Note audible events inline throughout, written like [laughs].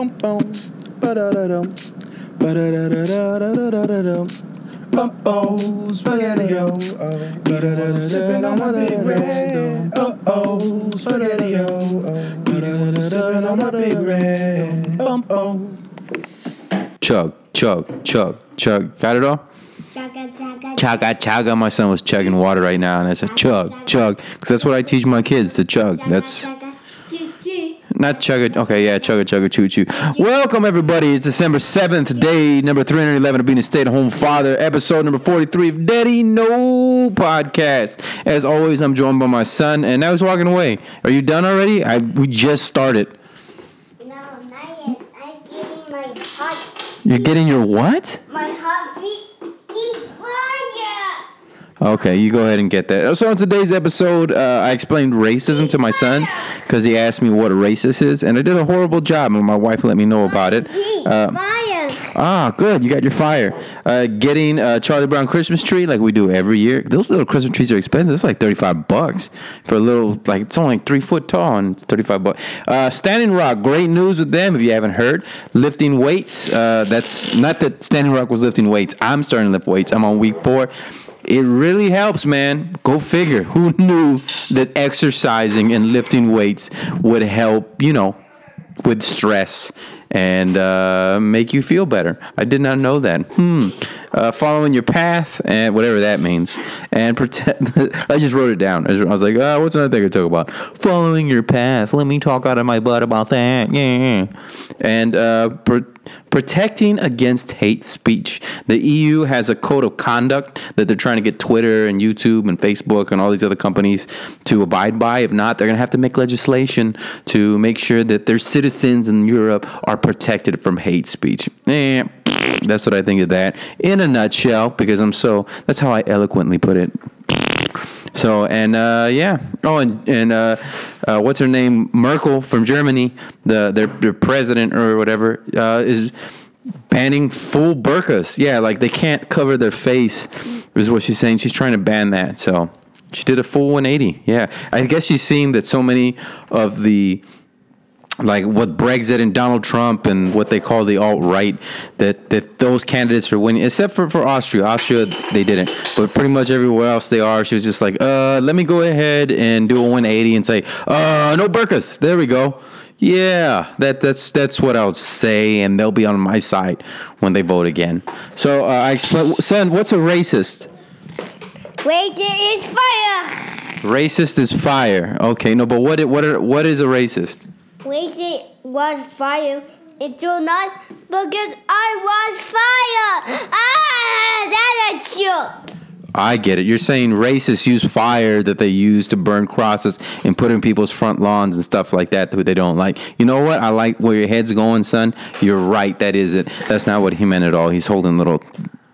Bum bones. Ba-da-da-dum. Ba-da-da-da-da-da-da-da-dum. Bum oh, spaghetti-o. Sipping on my big red. Oh oh, spaghetti-o. Sipping on my big red. Bum oh. Chug, chug, chug, chug. Got it all? Chaga, chaga, Chaga, chaga. My son was chugging water right now, and I said chug, chug, because that's what I teach my kids to chug. That's chaga, choo choo. Not chug it. Okay, yeah, chug it, chug it, choo choo. Welcome everybody. It's December seventh, day number three hundred eleven of being a stay-at-home father, episode number forty-three of Daddy No Podcast. As always, I'm joined by my son, and now he's walking away. Are you done already? I we just started. No, not yet. I'm getting my hot, You're getting your what? my hot feet. Okay, you go ahead and get that. So, in today's episode, uh, I explained racism to my son because he asked me what a racist is, and I did a horrible job, and my wife let me know about it. Uh, ah, good, you got your fire. Uh, getting a Charlie Brown Christmas tree like we do every year. Those little Christmas trees are expensive. It's like thirty-five bucks for a little, like it's only like three foot tall, and it's thirty-five bucks. Uh, Standing Rock, great news with them. If you haven't heard, lifting weights. Uh, that's not that Standing Rock was lifting weights. I'm starting to lift weights. I'm on week four. It really helps, man. Go figure. Who knew that exercising and lifting weights would help, you know, with stress and uh, make you feel better? I did not know that. Hmm. Uh, following your path and whatever that means, and protect. [laughs] I just wrote it down. I was like, oh, what's another thing I talk about? Following your path. Let me talk out of my butt about that. Yeah. And uh, pro- protecting against hate speech. The EU has a code of conduct that they're trying to get Twitter and YouTube and Facebook and all these other companies to abide by. If not, they're going to have to make legislation to make sure that their citizens in Europe are protected from hate speech. That's what I think of that in a nutshell because I'm so, that's how I eloquently put it. So and uh, yeah. Oh, and and uh, uh, what's her name? Merkel from Germany, the their their president or whatever, uh, is banning full burqas. Yeah, like they can't cover their face. Is what she's saying. She's trying to ban that. So she did a full 180. Yeah, I guess she's seeing that so many of the like what Brexit and Donald Trump and what they call the alt right that that those candidates are winning, except for for Austria. Austria they didn't, but pretty much everywhere else they are. She was just like, uh, let me go ahead and do a 180 and say, uh, no burkas. There we go. Yeah, that that's that's what I'll say, and they'll be on my side when they vote again. So uh, I explain, son, what's a racist? It is fire. Racist is fire. Okay, no, but what it, what are, what is a racist? It was fire. It will not because I was fire. Ah, that's a joke. I get it. You're saying racists use fire that they use to burn crosses and put in people's front lawns and stuff like that who they don't like. You know what? I like where your head's going, son. You're right. That is it. That's not what he meant at all. He's holding little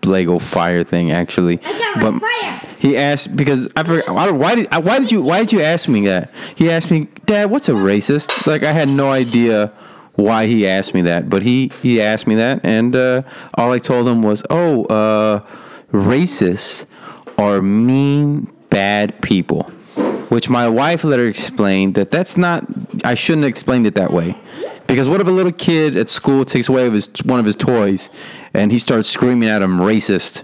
Lego fire thing, actually. I got my fire. He asked because I forgot why- why did why did you why did you ask me that? He asked me, Dad, what's a racist? Like I had no idea why he asked me that, but he he asked me that, and uh, all I told him was, oh, uh, racists are mean, bad people. Which my wife later explained that that's not. I shouldn't have explained it that way, because what if a little kid at school takes away his one of his toys, and he starts screaming at him racist?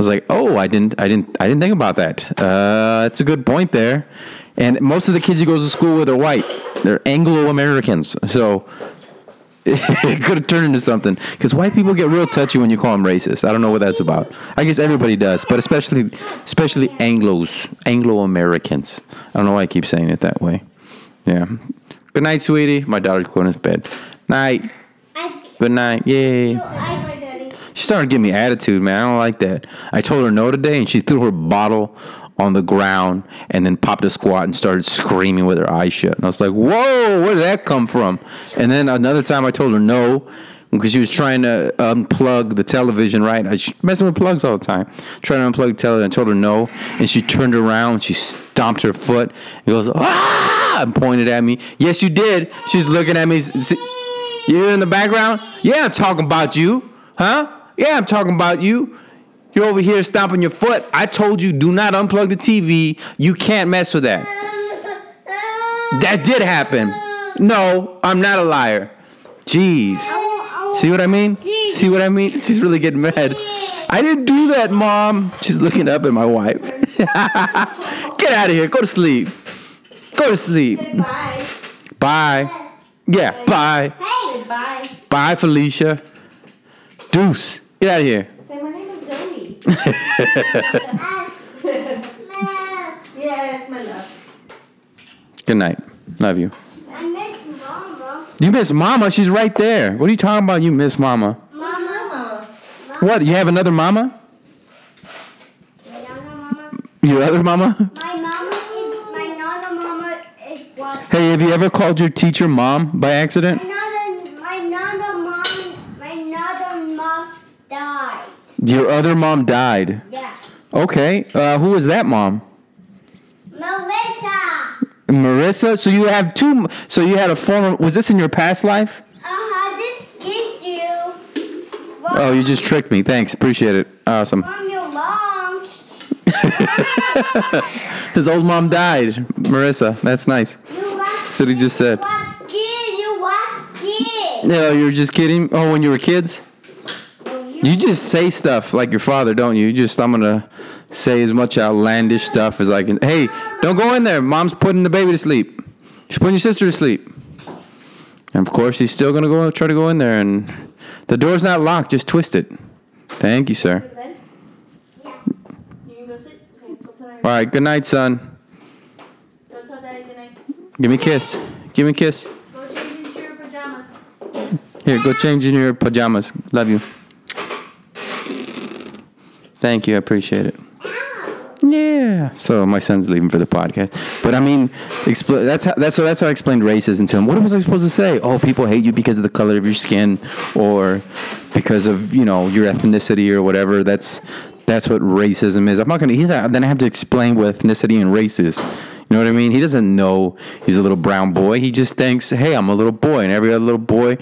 I was like, oh, I didn't, I didn't, I didn't think about that. Uh, that's a good point there. And most of the kids he goes to school with are white. They're Anglo Americans, so [laughs] it could have turned into something. Because white people get real touchy when you call them racist. I don't know what that's about. I guess everybody does, but especially, especially Anglos, Anglo Americans. I don't know why I keep saying it that way. Yeah. Good night, sweetie. My daughter's going to bed. Night. Good night. Yay. She started giving me attitude, man. I don't like that. I told her no today, and she threw her bottle on the ground and then popped a squat and started screaming with her eyes shut. And I was like, whoa, where did that come from? And then another time I told her no because she was trying to unplug the television, right? I was messing with plugs all the time. Trying to unplug the television. I told her no. And she turned around, she stomped her foot and goes, ah, and pointed at me. Yes, you did. She's looking at me. You in the background? Yeah, I'm talking about you. Huh? Yeah, I'm talking about you. You're over here stomping your foot. I told you, do not unplug the TV. You can't mess with that. That did happen. No, I'm not a liar. Jeez. See what I mean? See what I mean? She's really getting mad. I didn't do that, mom. She's looking up at my wife. [laughs] Get out of here. Go to sleep. Go to sleep. Bye. Bye. Yeah, bye. Hey, Bye. Bye, Felicia. Deuce. Get out of here. Say my name is Zoe. [laughs] Yes, my love. Good night. Love you. I miss Mama. You miss mama. She's right there. What are you talking about? You miss mama. Mama. Mama. What? You have another mama? My nana mama. Your other mama? My mama is my nana mama is what? Hey, have you ever called your teacher mom by accident? My nana, my nana mom, my nana mom died. Your other mom died. Yeah. Okay. Uh, who was that mom? Marissa. Marissa. So you have two. So you had a former. Was this in your past life? Uh-huh, this gives you Oh, you just tricked me. Thanks. Appreciate it. Awesome. from your mom. [laughs] His old mom died. Marissa. That's nice. That's what he just said. You was kid. You was kid. No, you were just kidding. Oh, when you were kids? You- just say stuff like your father, don't you? You just, I'm gonna say as much outlandish stuff as I can. Hey, don't go in there. Mom's putting the baby to sleep. She's putting your sister to sleep. And of course, he's still gonna go try to go in there, and the door's not locked. Just twist it. Thank you, sir. Good bed? You can go sit? Okay, go put on All right. Good night, son. Go tell daddy good night. Give me a kiss. Give me a kiss. Go change into your pajamas. Here, go change in your pajamas. Love you. Thank you. I appreciate it. Yeah. So my son's leaving for the podcast, but I mean, expl- that's how, that's so that's how I explained racism to him. What was I supposed to say? Oh, people hate you because of the color of your skin, or because of you know your ethnicity or whatever. That's that's what racism is. I'm not gonna. He's not, then I have to explain what ethnicity and race is. You know what I mean? He doesn't know he's a little brown boy. He just thinks, "Hey, I'm a little boy," and every other little boy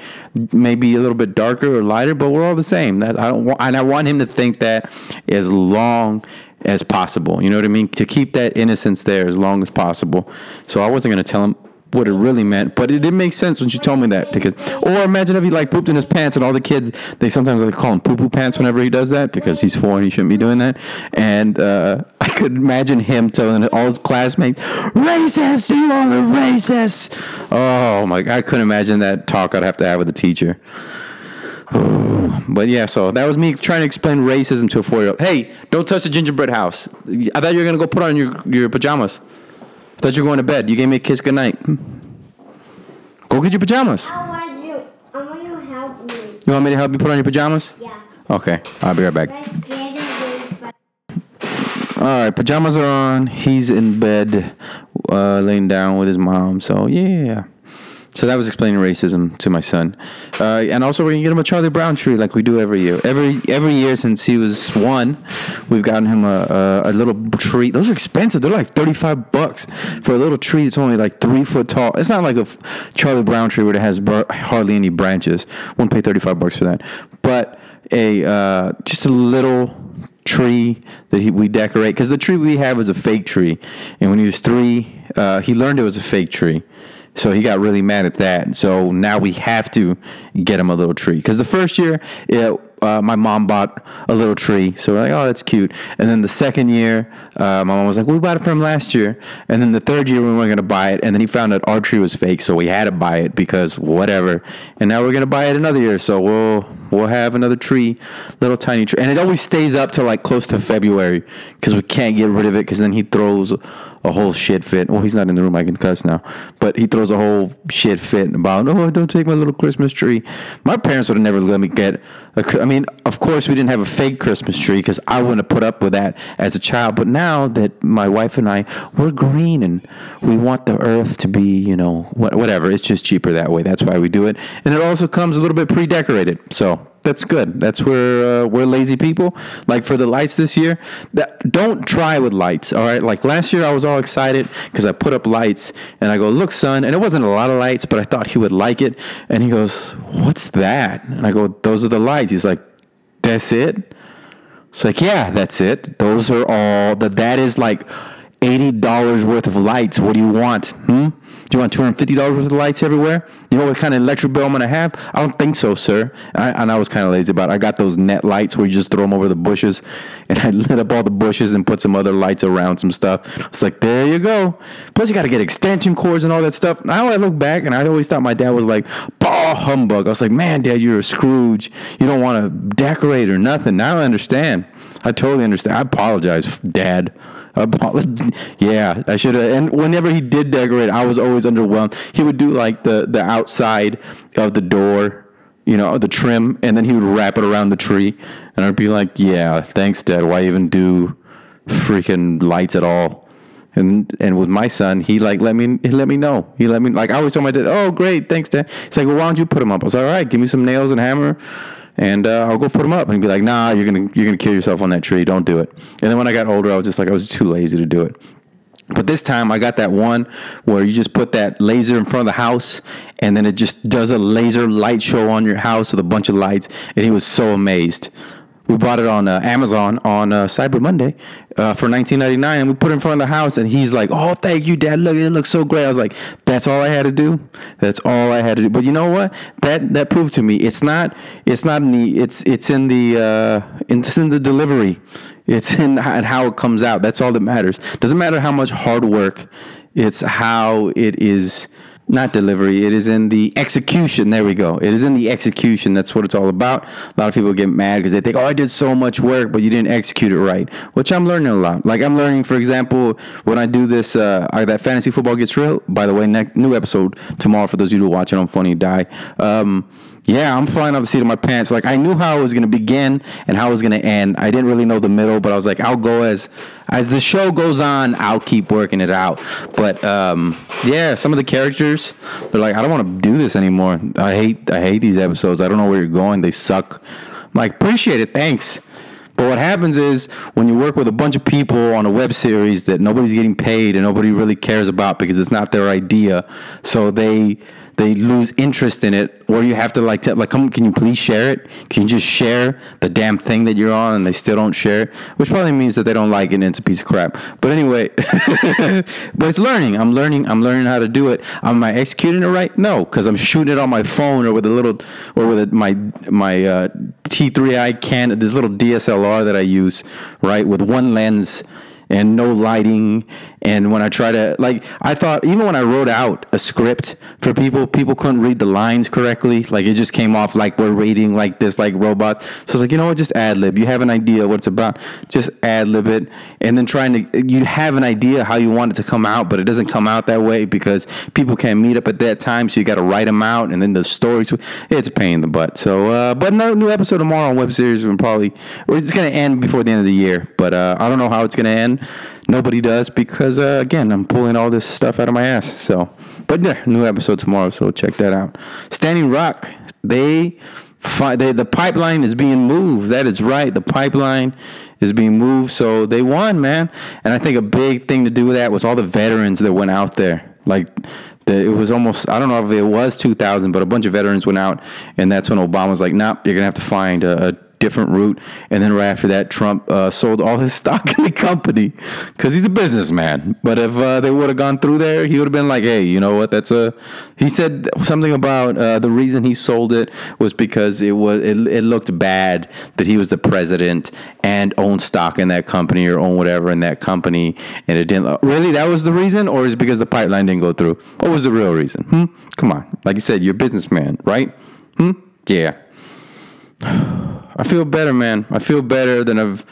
may be a little bit darker or lighter, but we're all the same. That I don't want, and I want him to think that as long as possible. You know what I mean? To keep that innocence there as long as possible. So I wasn't gonna tell him what it really meant, but it didn't make sense when she told me that because. Or imagine if he like pooped in his pants and all the kids they sometimes like call him poo poo pants whenever he does that because he's four and he shouldn't be doing that. And uh, [laughs] I could imagine him telling all his classmates, "Racist, you are a racist." Oh my! I couldn't imagine that talk I'd have to have with the teacher. [sighs] But yeah, so that was me trying to explain racism to a four year old. Hey, don't touch the gingerbread house. I thought you were gonna go put on your, your pajamas. I thought you were going to bed. You gave me a kiss goodnight. Go get your pajamas. I want you. I want you to help me. You want me to help you put on your pajamas? Yeah. Okay, I'll be right back. My skin is but All right, pajamas are on. He's in bed, uh, laying down with his mom. So yeah. So that was explaining racism to my son, uh, and also we're gonna get him a Charlie Brown tree like we do every year. Every every year since he was one, we've gotten him a, a, a little tree. Those are expensive. They're like thirty five bucks for a little tree that's only like three foot tall. It's not like a Charlie Brown tree where it has bur- hardly any branches. Won't pay thirty five bucks for that, but a uh, just a little tree that he, we decorate because the tree we have is a fake tree and when he was three uh, he learned it was a fake tree so he got really mad at that. So now we have to get him a little tree. Because the first year it, uh, my mom bought a little tree. So we're like oh that's cute. And then the second year uh, my mom was like we bought it from last year. And then the third year we weren't going to buy it. And then he found out our tree was fake so we had to buy it because whatever. And now we're going to buy it another year. So we'll we'll have another tree little tiny tree. And it always stays up till like close to february because we can't get rid of it because then he throws a whole shit fit. Well he's not in the room i can cuss now. But he throws a whole shit fit about oh don't take my little christmas tree. My parents would have never let me get a, I mean of course we didn't have a fake christmas tree because i wouldn't have put up with that as a child. But now that my wife and i we're green and we want the earth to be you know whatever. It's just cheaper that way. That's why we do it. And it also comes a little bit pre-decorated. So that's good. That's where uh, we're lazy people. Like for the lights this year, that don't try with lights. All right. Like last year, I was all excited because I put up lights and I go, "Look, son," and it wasn't a lot of lights, but I thought he would like it. And he goes, "What's that?" And I go, "Those are the lights." He's like, "That's it." It's like, yeah, that's it. Those are all that. That is like eighty dollars worth of lights. What do you want? Hmm? Do you want two hundred fifty dollars worth of lights everywhere? You know what kind of electric bill I'm gonna have? I don't think so, sir. And I, and I was kind of lazy about. it. I got those net lights where you just throw them over the bushes, [laughs] and I lit up all the bushes and put some other lights around some stuff. It's like there you go. Plus you got to get extension cords and all that stuff. Now I look back and I always thought my dad was like bah humbug. I was like, man, dad, you're a Scrooge. You don't want to decorate or nothing. Now I understand. I totally understand. I apologize, dad. [laughs] Yeah, I should have. And whenever he did decorate, I was always underwhelmed. He would do like the the outside of the door, you know, the trim, and then he would wrap it around the tree, and I'd be like, "Yeah, thanks, Dad. Why even do freaking lights at all?" And and with my son, he like let me he let me know. He let me like I always told my dad, "Oh, great, thanks, Dad." He's like, "Well, why don't you put them up?" I was like, "All right, give me some nails and hammer." And uh, I'll go put them up, and be like, "Nah, you're gonna you're gonna kill yourself on that tree. Don't do it." And then when I got older, I was just like, I was too lazy to do it. But this time I got that one where you just put that laser in front of the house and then it just does a laser light show on your house with a bunch of lights. And he was so amazed. We bought it on uh, Amazon on uh, Cyber Monday uh, for 19.99, and we put it in front of the house. And he's like, "Oh, thank you, Dad. Look, it looks so great." I was like, "That's all I had to do. That's all I had to do." But you know what? That that proved to me it's not it's not in the it's it's in the uh, it's in the delivery. It's in how it comes out. That's all that matters. Doesn't matter how much hard work. It's how it is not delivery. It is in the execution. There we go. It is in the execution. That's what it's all about. A lot of people get mad because they think, "Oh, I did so much work, but you didn't execute it right." Which I'm learning a lot. Like I'm learning, for example, when I do this, uh, that fantasy football gets real. By the way, next new episode tomorrow for those of you who are watching on Funny Die. Um, yeah, I'm flying off the seat of my pants. Like I knew how it was gonna begin and how it was gonna end. I didn't really know the middle, but I was like, I'll go as as the show goes on. I'll keep working it out. But um, yeah, some of the characters, they're like, I don't want to do this anymore. I hate I hate these episodes. I don't know where you're going. They suck. I'm like, appreciate it. Thanks. But what happens is when you work with a bunch of people on a web series that nobody's getting paid and nobody really cares about because it's not their idea, so they they lose interest in it, or you have to like tell like, come, Canon you please share it? Can you just share the damn thing that you're on, and they still don't share it, which probably means that they don't like it and it's a piece of crap. But anyway, [laughs] but it's learning. I'm learning. I'm learning how to do it. Am I executing it right? No, because I'm shooting it on my phone or with a little or with a, my my uh, T3i can this little DSLR that I use, right, with one lens and no lighting. And when I try to like, I thought even when I wrote out a script for people, people couldn't read the lines correctly. Like it just came off like we're reading like this, like robots. So I was like, you know what, just ad lib. You have an idea what it's about, just ad lib it, and then trying to you have an idea how you want it to come out, but it doesn't come out that way because people can't meet up at that time. So you got to write them out, and then the stories. It's a pain in the butt. So, uh, but another new episode tomorrow on web series will probably, it's gonna end before the end of the year. But uh, I don't know how it's gonna end. Nobody does because uh, again, I'm pulling all this stuff out of my ass. So, but yeah, new episode tomorrow. So check that out. Standing Rock, they, fi- they the pipeline is being moved. That is right. The pipeline is being moved. So they won, man. And I think a big thing to do with that was all the veterans that went out there. Like it was almost I don't know if it was 2000, but a bunch of veterans went out, and that's when Obama was like, "Nope, you're gonna have to find a, a different route." And then right after that, Trump uh, sold all his [laughs] stock in the company because he's a businessman. But if uh, they would have gone through there, he would have been like, "Hey, you know what? That's a." He said something about uh, the reason he sold it was because it was it, it looked bad that he was the president and owned stock in that company or owned whatever in that company, and it didn't. Really, that was the reason, or is it because the pipeline didn't go through? What was the real reason? Hmm? Come on, like you said, you're a businessman, right? Hmm. Yeah. [sighs] [sighs] [sighs] I feel better, man. I feel better than I've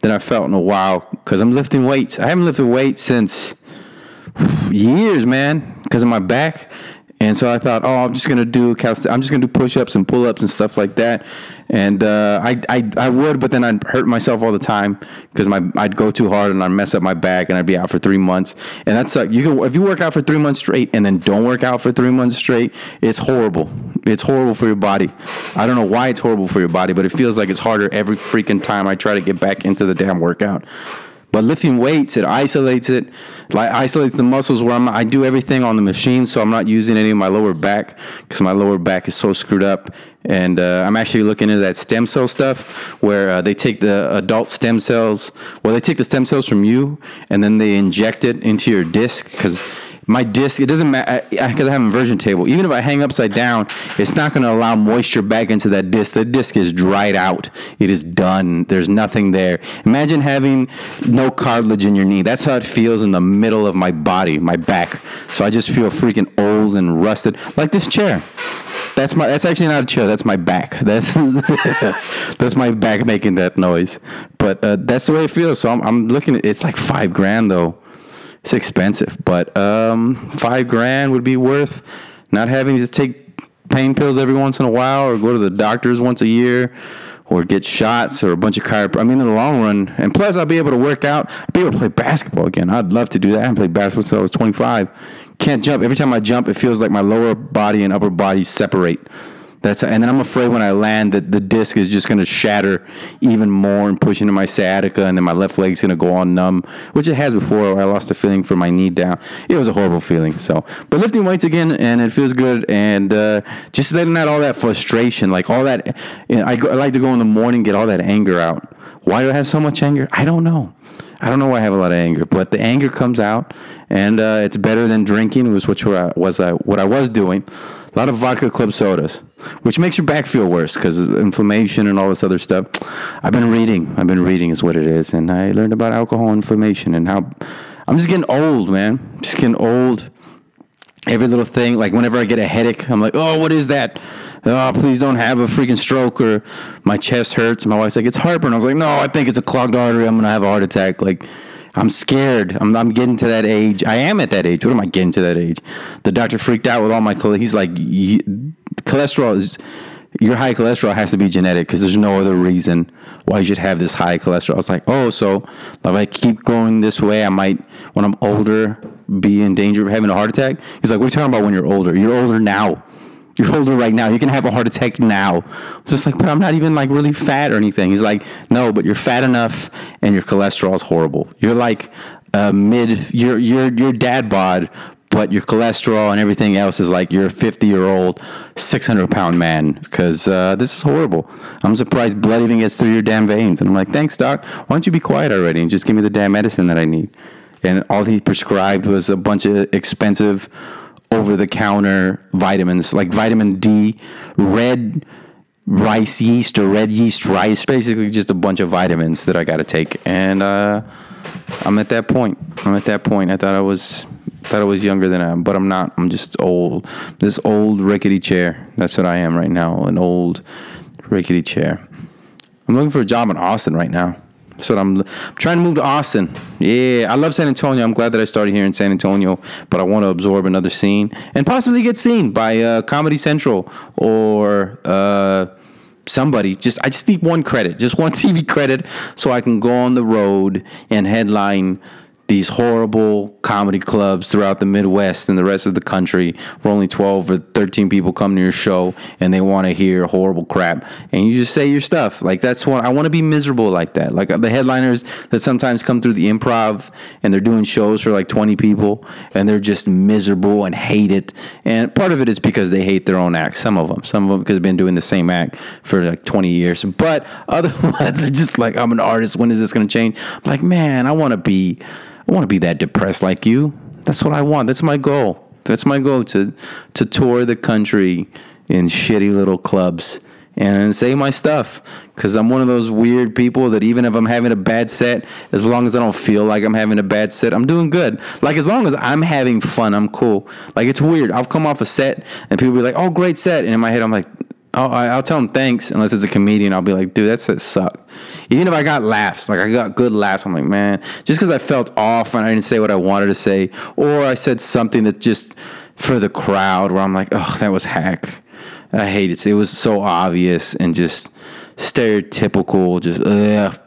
than I felt in a while because I'm lifting weights. I haven't lifted weights since [sighs] years, man, because of my back. And so I thought, oh, I'm just gonna do calist- I'm just gonna do push-ups and pull-ups and stuff like that. And uh, I, I I would, but then I'd hurt myself all the time because my I'd go too hard and I'd mess up my back and I'd be out for three months. And that's like you can if you work out for three months straight and then don't work out for three months straight, it's horrible. It's horrible for your body. I don't know why it's horrible for your body, but it feels like it's harder every freaking time I try to get back into the damn workout. But lifting weights, it isolates it, like isolates the muscles where I'm, I do everything on the machine, so I'm not using any of my lower back because my lower back is so screwed up. And uh, I'm actually looking into that stem cell stuff where uh, they take the adult stem cells, well, they take the stem cells from you and then they inject it into your disc because my disc, it doesn't matter because I have an inversion table. Even if I hang upside down, it's not going to allow moisture back into that disc. The disc is dried out. It is done. There's nothing there. Imagine having no cartilage in your knee. That's how it feels in the middle of my body, my back. So I just feel freaking old and rusted, like this chair. That's my. That's actually not a chair. That's my back. [laughs] That's that's my back making that noise. But uh, that's the way it feels. So I'm, I'm looking at. It's like five grand though it's expensive, but um, five grand would be worth not having to take pain pills every once in a while or go to the doctors once a year or get shots or a bunch of chiropr. I mean, in the long run, and plus I'll be able to work out. I'll be able to play basketball again. I'd love to do that. I haven't played basketball since I was 25. Can't jump. Every time I jump, it feels like my lower body and upper body separate. That's and then I'm afraid when I land that the disc is just going to shatter even more and push into my sciatica, and then my left leg's going to go on numb, which it has before. I lost the feeling for my knee down. It was a horrible feeling. So, but lifting weights again, and it feels good, and uh, just letting out all that frustration, like all that. You know, I, I like to go in the morning, get all that anger out. Why do I have so much anger? I don't know. I don't know why I have a lot of anger, but the anger comes out, and uh, it's better than drinking, was which was I, what I was doing. A lot of vodka club sodas, which makes your back feel worse because inflammation and all this other stuff. I've been reading. I've been reading is what it is, and I learned about alcohol inflammation and how I'm just getting old, man. Just getting old. Every little thing, like whenever I get a headache, I'm like, oh, what is that? Oh, please don't have a freaking stroke or my chest hurts. My wife's like, it's heartburn. I was like, no, I think it's a clogged artery. I'm gonna have a heart attack. Like I'm scared. I'm, I'm getting to that age. I am at that age. What am I getting to that age? The doctor freaked out with all my cholesterol. He's like, cholesterol is your high cholesterol has to be genetic because there's no other reason why you should have this high cholesterol. I was like, oh, so if I keep going this way, I might, when I'm older, be in danger of having a heart attack. He's like, what are you talking about when you're older? You're older now. You're older right now. You can have a heart attack now. It's just like, but I'm not even like really fat or anything. He's like, no, but you're fat enough and your cholesterol is horrible. You're like uh, mid, you're, you're, you're dad bod, but your cholesterol and everything else is like you're a 50 year old, 600 pound man because uh, this is horrible. I'm surprised blood even gets through your damn veins. And I'm like, thanks, doc. Why don't you be quiet already and just give me the damn medicine that I need? And all he prescribed was a bunch of expensive over the counter vitamins like vitamin D, red rice yeast or red yeast rice, basically just a bunch of vitamins that I got to take. And uh, I'm at that point. I'm at that point. I thought I was thought I was younger than I am, but I'm not. I'm just old. This old rickety chair. That's what I am right now. An old rickety chair. I'm looking for a job in Austin right now. So I'm, I'm trying to move to Austin. Yeah, I love San Antonio. I'm glad that I started here in San Antonio, but I want to absorb another scene and possibly get seen by uh, Comedy Central or uh, somebody. Just I just need one credit, just one [laughs] TV credit, so I can go on the road and headline these horrible comedy clubs throughout the Midwest and the rest of the country where only 12 or 13 people come to your show and they want to hear horrible crap. And you just say your stuff. Like, that's what I want to be miserable like that. Like the headliners that sometimes come through the improv and they're doing shows for like 20 people and they're just miserable and hate it. And part of it is because they hate their own act. Some of them. Some of them because they've been doing the same act for like 20 years. But other [laughs] ones are just like, I'm an artist. When is this going to change? I'm like, man, I want to be. I want to be that depressed like you. That's what I want. That's my goal. That's my goal to to tour the country in shitty little clubs and say my stuff because I'm one of those weird people that even if I'm having a bad set, as long as I don't feel like I'm having a bad set, I'm doing good. Like as long as I'm having fun, I'm cool. Like it's weird. I'll come off a set and people be like, "Oh, great set," and in my head, I'm like, I'll, I'll tell them thanks unless it's a comedian. I'll be like, dude, that set sucked. Even if I got laughs, like I got good laughs, I'm like, man, just because I felt off and I didn't say what I wanted to say, or I said something that just for the crowd where I'm like, oh, that was hack. I hate it. It was so obvious and just stereotypical, just ugh,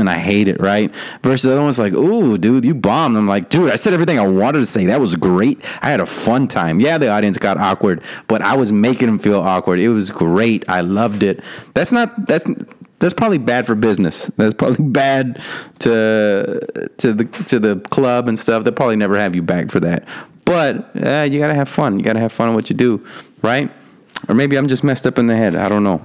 and I hate it, right? Versus the other one's like, ooh, dude, you bombed. I'm like, dude, I said everything I wanted to say. That was great. I had a fun time. Yeah, the audience got awkward, but I was making them feel awkward. It was great. I loved it. That's not that's that's probably bad for business. That's probably [laughs] bad to to the to the club and stuff. They'll probably never have you back for that. But uh, you gotta have fun. You gotta have fun in what you do, right? Or maybe I'm just messed up in the head. I don't know.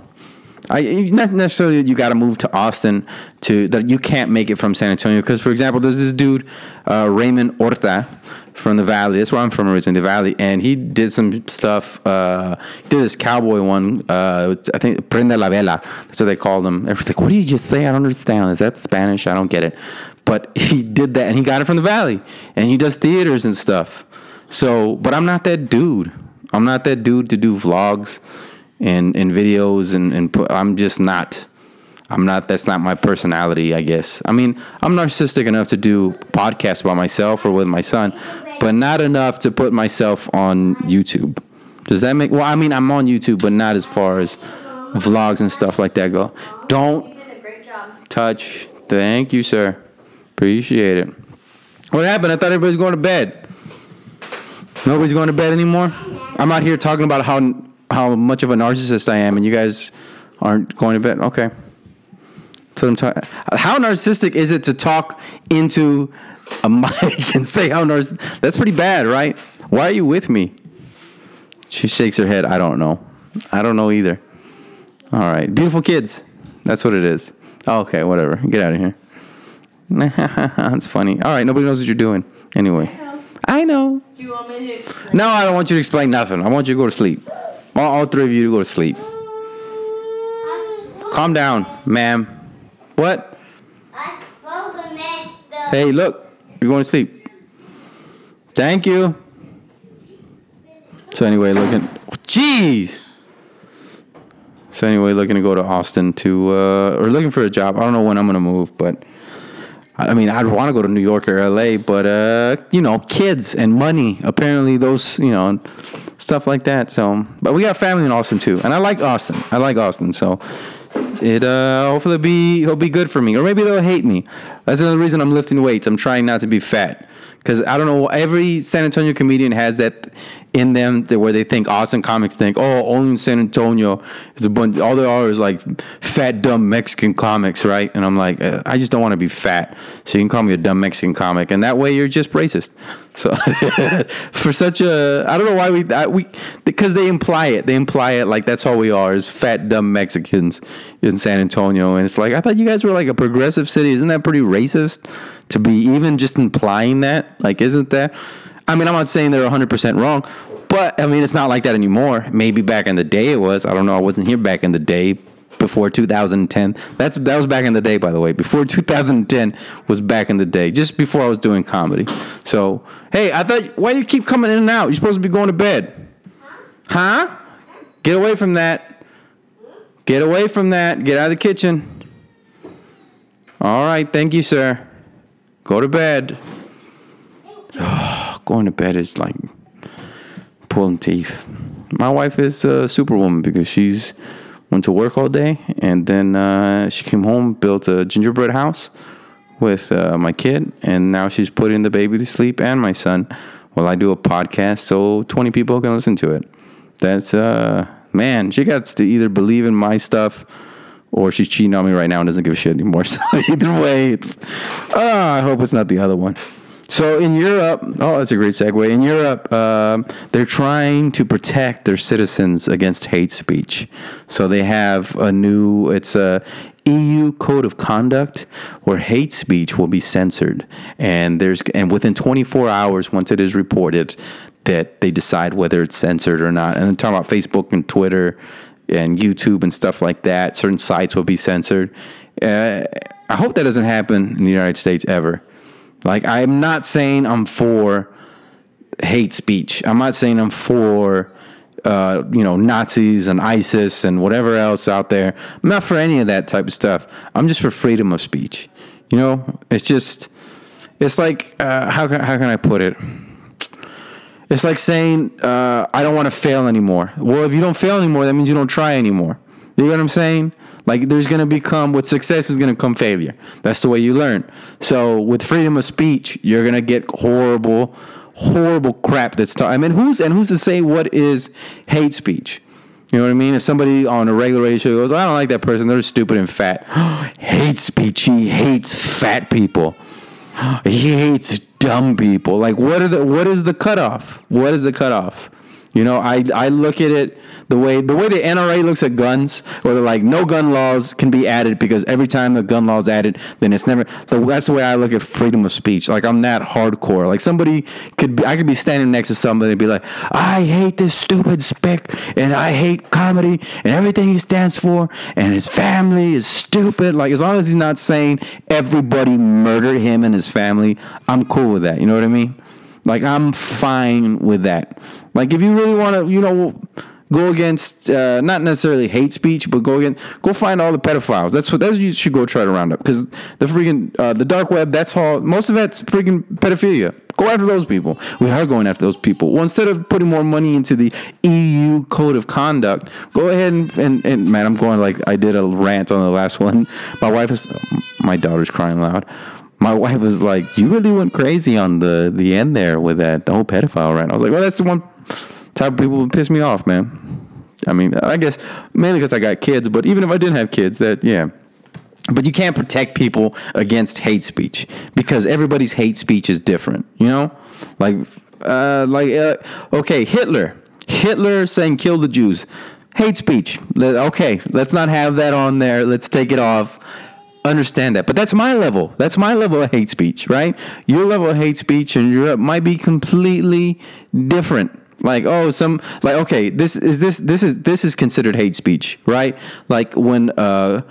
I not necessarily you got to move to Austin to that you can't make it from San Antonio because for example there's this dude uh, Raymond Orta from the Valley. That's where I'm from originally the Valley. And he did some stuff uh, did this cowboy one uh, I think Prende la Vela. That's what they called him. Everyone's like what did you just say? I don't understand. Is that Spanish? I don't get it. But [laughs] he did that and he got it from the Valley. And he does theaters and stuff. So but I'm not that dude. I'm not that dude to do vlogs and and videos and and put, I'm just not I'm not that's not my personality I guess. I mean I'm narcissistic enough to do podcasts by myself or with my son but not enough to put myself on YouTube. Does that make well I mean I'm on YouTube but not as far as vlogs and stuff like that go. Don't You did a great job. touch thank you sir. Appreciate it. What happened? I thought everybody's going to bed. Nobody's going to bed anymore? I'm out here talking about how how much of a narcissist I am and you guys aren't going to bed. Okay. So I'm talking how narcissistic is it to talk into a [laughs] mic and say how narcissistic that's pretty bad right? Why are you with me? She shakes her head. I don't know. I don't know either. All right. Beautiful kids. That's what it is. Okay whatever. Get out of here. [laughs] That's funny. All right. Nobody knows what you're doing. Anyway. I know. Do you want me to explain? no, I don't want you to explain nothing. I want you to go to sleep. Want all three of you to go to sleep. Calm down, ma'am. What? Hey, look, you're going to sleep. Thank you. So anyway, looking. Jeez. So anyway, looking to go to Austin to, uh, or looking for a job. I don't know when I'm gonna move, but I mean, I'd want to go to New York or LA, but uh, you know, kids and money. Apparently, those you know, stuff like that. So, but we got family in Austin too, and I like Austin. I like Austin. So, it uh, hopefully it'll be it'll be good for me, or maybe they'll hate me. That's another reason I'm lifting weights. I'm trying not to be fat because I don't know. Every San Antonio comedian has that in them that where they think Austin comics think, oh, only San Antonio is a bunch. All there are is like fat, dumb Mexican comics, right? And I'm like, uh, I just don't want to be fat, so you can call me a dumb Mexican comic, and that way you're just racist. So [laughs] for such a, I don't know why we I, we because they imply it. They imply it like that's all we are is fat, dumb Mexicans in San Antonio, and it's like I thought you guys were like a progressive city. Isn't that pretty racist to be even just implying that? Like, isn't that? I mean, I'm not saying they're 100% wrong, but I mean, it's not like that anymore. Maybe back in the day it was. I don't know. I wasn't here back in the day before 2010. That's that was back in the day, by the way. Before [laughs] 2010 was back in the day, just before I was doing comedy. So, hey, I thought, why do you keep coming in and out? You're supposed to be going to bed, huh? Get away from that. Get away from that. Get out of the kitchen. All right, thank you, sir. Go to bed. Going to bed is like pulling teeth. My wife is a superwoman because she's went to work all day and then uh, she came home, built a gingerbread house with uh, my kid, and now she's putting the baby to sleep and my son while I do a podcast so 20 people can listen to it. That's uh man, she got to either believe in my stuff or she's cheating on me right now and doesn't give a shit anymore. [laughs] So either way, it's oh, I hope it's not the other one. So in Europe, oh, that's a great segue. In Europe, um, they're trying to protect their citizens against hate speech. So they have a new, it's a EU code of conduct where hate speech will be censored, and there's and within 24 hours, once it is reported, that they decide whether it's censored or not. And I'm talking about Facebook and Twitter and YouTube and stuff like that. Certain sites will be censored. Uh, I hope that doesn't happen in the United States ever. Like, I'm not saying I'm for hate speech. I'm not saying I'm for, uh, you know, Nazis and ISIS and whatever else out there. I'm not for any of that type of stuff. I'm just for freedom of speech. You know, it's just, it's like, uh, how can how can I put it? It's like saying, uh, I don't want to fail anymore. Well, if you don't fail anymore, that means you don't try anymore. You know what I'm saying? Like there's to become with success is to come failure. That's the way you learn. So with freedom of speech, you're to get horrible, horrible crap that's taught. I mean, who's and who's to say what is hate speech? You know what I mean? If somebody on a regular radio show goes, I don't like that person, they're stupid and fat. [gasps] hate speech. He hates fat people. [gasps] He hates dumb people. Like what are the what is the cutoff? What is the cutoff? You know, I I look at it the way the way the NRA looks at guns, or they're like no gun laws can be added because every time the gun law is added, then it's never. That's the way I look at freedom of speech. Like I'm that hardcore. Like somebody could be, I could be standing next to somebody and be like, I hate this stupid spick, and I hate comedy and everything he stands for, and his family is stupid. Like as long as he's not saying everybody murdered him and his family, I'm cool with that. You know what I mean? Like I'm fine with that. Like if you really want to, you know, go against uh, not necessarily hate speech, but go against, go find all the pedophiles. That's what that's what you should go try to round up because the freaking uh, the dark web. That's all. Most of that's freaking pedophilia. Go after those people. We are going after those people. Well, instead of putting more money into the EU code of conduct, go ahead and, and, and man, I'm going like I did a rant on the last one. My wife is, my daughter's crying loud my wife was like, "You really went crazy on the the end there with that the whole pedophile rant." I was like, "Well, that's the one type of people who piss me off, man." I mean, I guess mainly because I got kids, but even if I didn't have kids, that yeah. But you can't protect people against hate speech because everybody's hate speech is different. You know, like uh, like uh, okay, Hitler, Hitler saying "kill the Jews." Hate speech. Okay, let's not have that on there. Let's take it off understand that. But that's my level. That's my level of hate speech, right? Your level of hate speech in Europe might be completely different. Like, oh, some like okay, this is this this is this is considered hate speech, right? Like when uh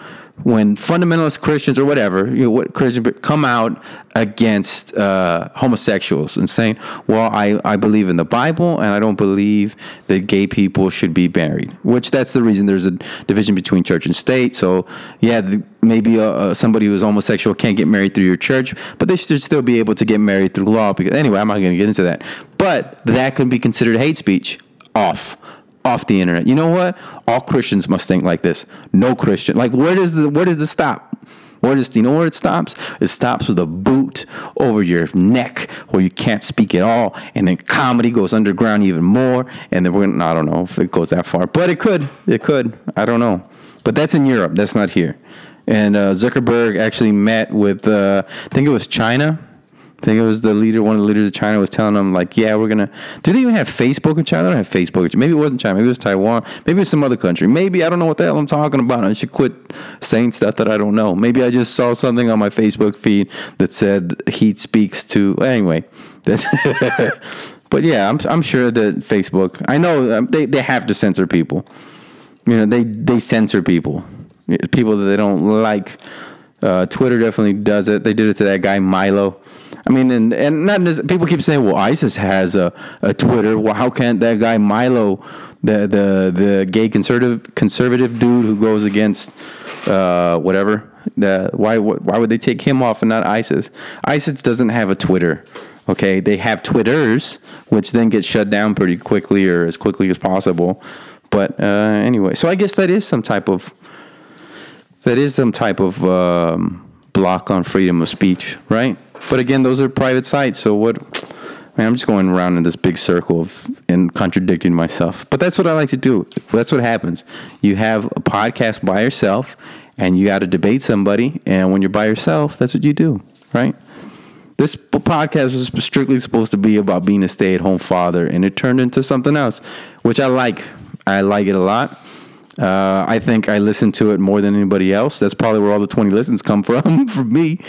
when fundamentalist Christians or whatever, you know, what come out against uh, homosexuals and saying, "Well, I, I believe in the Bible and I don't believe that gay people should be married." Which that's the reason there's a division between church and state. So yeah, the, maybe uh, uh somebody who's homosexual can't get married through your church, but they should still be able to get married through law. Because anyway, I'm not going to get into that. But that could be considered hate speech. Off off the internet. You know what? All Christians must think like this. No Christian. Like where does the where does the stop? Where does do you know where it stops? It stops with a boot over your neck where you can't speak at all, and then comedy goes underground even more, and then we're gonna, I don't know if it goes that far, but it could. It could. I don't know. But that's in Europe. That's not here. And uh, Zuckerberg actually met with uh, I think it was China I think it was the leader, one of the leaders of China was telling them, like, yeah, we're going to. Do they even have Facebook in China? I don't have Facebook. Maybe it wasn't China. Maybe it was Taiwan. Maybe it was some other country. Maybe I don't know what the hell I'm talking about. I should quit saying stuff that I don't know. Maybe I just saw something on my Facebook feed that said he speaks to. Anyway. [laughs] but yeah, I'm, I'm sure that Facebook, I know um, they, they have to censor people. You know, they, they censor people. People that they don't like. Uh, Twitter definitely does it. They did it to that guy Milo. I mean, and and not people keep saying, well, ISIS has a, a Twitter. Well, how can't that guy Milo, the the the gay conservative conservative dude who goes against uh, whatever, the why why would they take him off and not ISIS? ISIS doesn't have a Twitter. Okay, they have Twitters, which then get shut down pretty quickly or as quickly as possible. But uh, anyway, so I guess that is some type of that is some type of um, block on freedom of speech, right? But again, those are private sites. So what? Man, I'm just going around in this big circle of and contradicting myself. But that's what I like to do. That's what happens. You have a podcast by yourself, and you got to debate somebody. And when you're by yourself, that's what you do, right? This podcast was strictly supposed to be about being a stay-at-home father, and it turned into something else, which I like. I like it a lot. Uh, I think I listen to it more than anybody else. That's probably where all the 20 listens come [laughs] from, for me.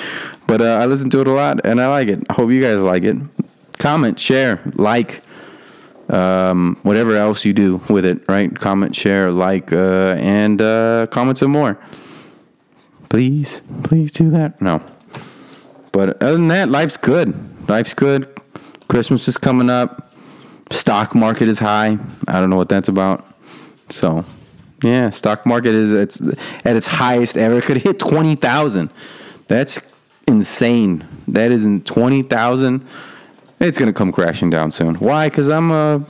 But uh, I listen to it a lot and I like it. I hope you guys like it. Comment, share, like, um, whatever else you do with it, right? Comment, share, like, uh, and uh, comment some more. Please, please do that. No. But other than that, life's good. Life's good. Christmas is coming up. Stock market is high. I don't know what that's about. So yeah, stock market is it's at its highest ever. It could hit twenty thousand. That's insane. That is in twenty thousand. It's gonna come crashing down soon. Why? Because I'm a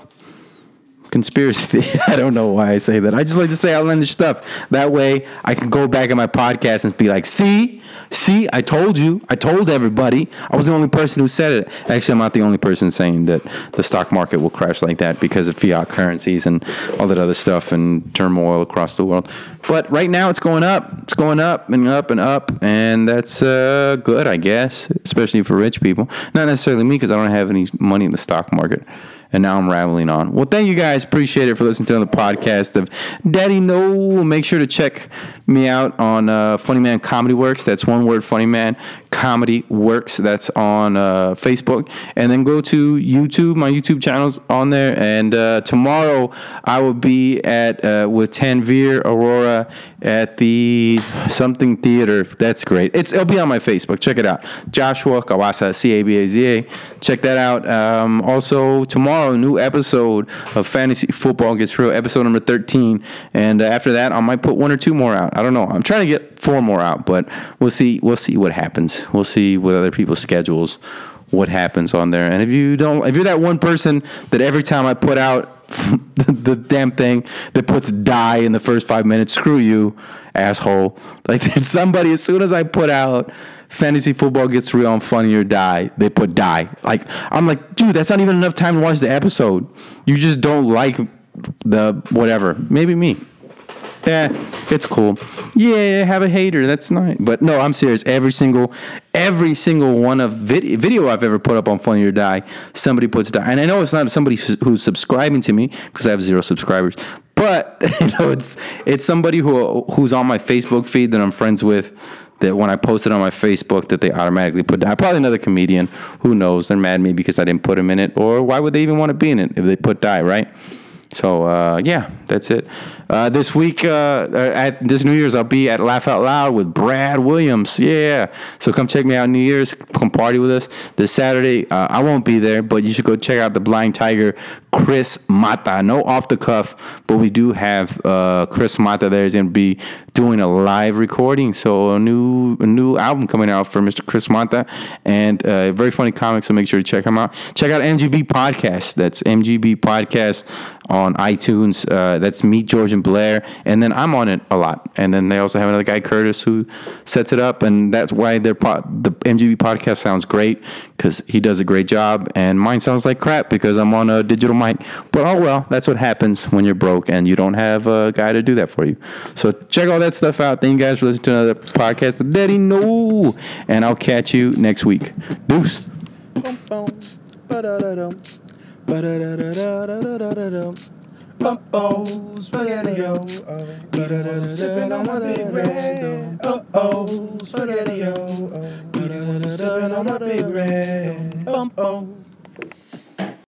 conspiracy. [laughs] I don't know why I say that. I just like to say outlandish stuff. That way, I can go back in my podcast and be like, "See, see, I told you. I told everybody. I was the only person who said it. Actually, I'm not the only person saying that the stock market will crash like that because of fiat currencies and all that other stuff and turmoil across the world. But right now, it's going up. It's going up and up and up, and that's uh, good, I guess, especially for rich people. Not necessarily me because I don't have any money in the stock market and now I'm rambling on. Well, thank you guys. Appreciate it for listening to the podcast of Daddy No. Make sure to check me out on uh, Funny Man Comedy Works. That's one word, Funny Man Comedy Works. That's on uh, Facebook. And then go to YouTube. My YouTube channel's on there. And uh, tomorrow I will be at uh, with Tanvir Aurora at the something theater. That's great. It's it'll be on my Facebook. Check it out. Joshua Cabaza C A B A Z A. Check that out. Um, also tomorrow, new episode of Fantasy Football Gets Real, episode number thirteen. And uh, after that, I might put one or two more out. I don't know. I'm trying to get four more out, but we'll see. We'll see what happens. We'll see with other people's schedules what happens on there. And if you don't, if you're that one person that every time I put out [laughs] the, the damn thing that puts die in the first five minutes, screw you, asshole. [laughs] Like somebody as soon as I put out fantasy football gets real and funny or die, they put die. Like I'm like, dude, that's not even enough time to watch the episode. You just don't like the whatever. Maybe me. Yeah, it's cool. Yeah, have a hater. That's nice. But no, I'm serious. Every single, every single one of vid- video I've ever put up on Funny or Die, somebody puts die. And I know it's not somebody who's- subscribing to me because I have zero subscribers. But [laughs] you know, it's it's somebody who who's on my Facebook feed that I'm friends with. That when I post it on my Facebook, that they automatically put die. Probably another comedian. Who knows? They're mad at me because I didn't put him in it. Or why would they even want to be in it if they put die? Right? So uh, yeah, that's it. Uh, this week, uh, at this New Year's, I'll be at Laugh Out Loud with Brad Williams. Yeah, so come check me out New Year's. Come party with us this Saturday. Uh, I won't be there, but you should go check out the Blind Tiger, Chris Mata. No off the cuff, but we do have uh, Chris Mata there. He's gonna be doing a live recording. So a new a new album coming out for Mr. Chris Mata, and uh, very funny comic. So make sure to check him out. Check out MGB Podcast. That's MGB Podcast on iTunes. Uh, that's Meet George and Blair, and then I'm on it a lot. And then they also have another guy, Curtis, who sets it up, and that's why their po- the MGB podcast sounds great because he does a great job, and mine sounds like crap because I'm on a digital might. But oh well, that's what happens when you're broke and you don't have a guy to do that for you. So check all that stuff out. Thank you guys for listening to another podcast Daddy No. And I'll catch you next week. Deuce. Eating on my big red. Eating on my big red.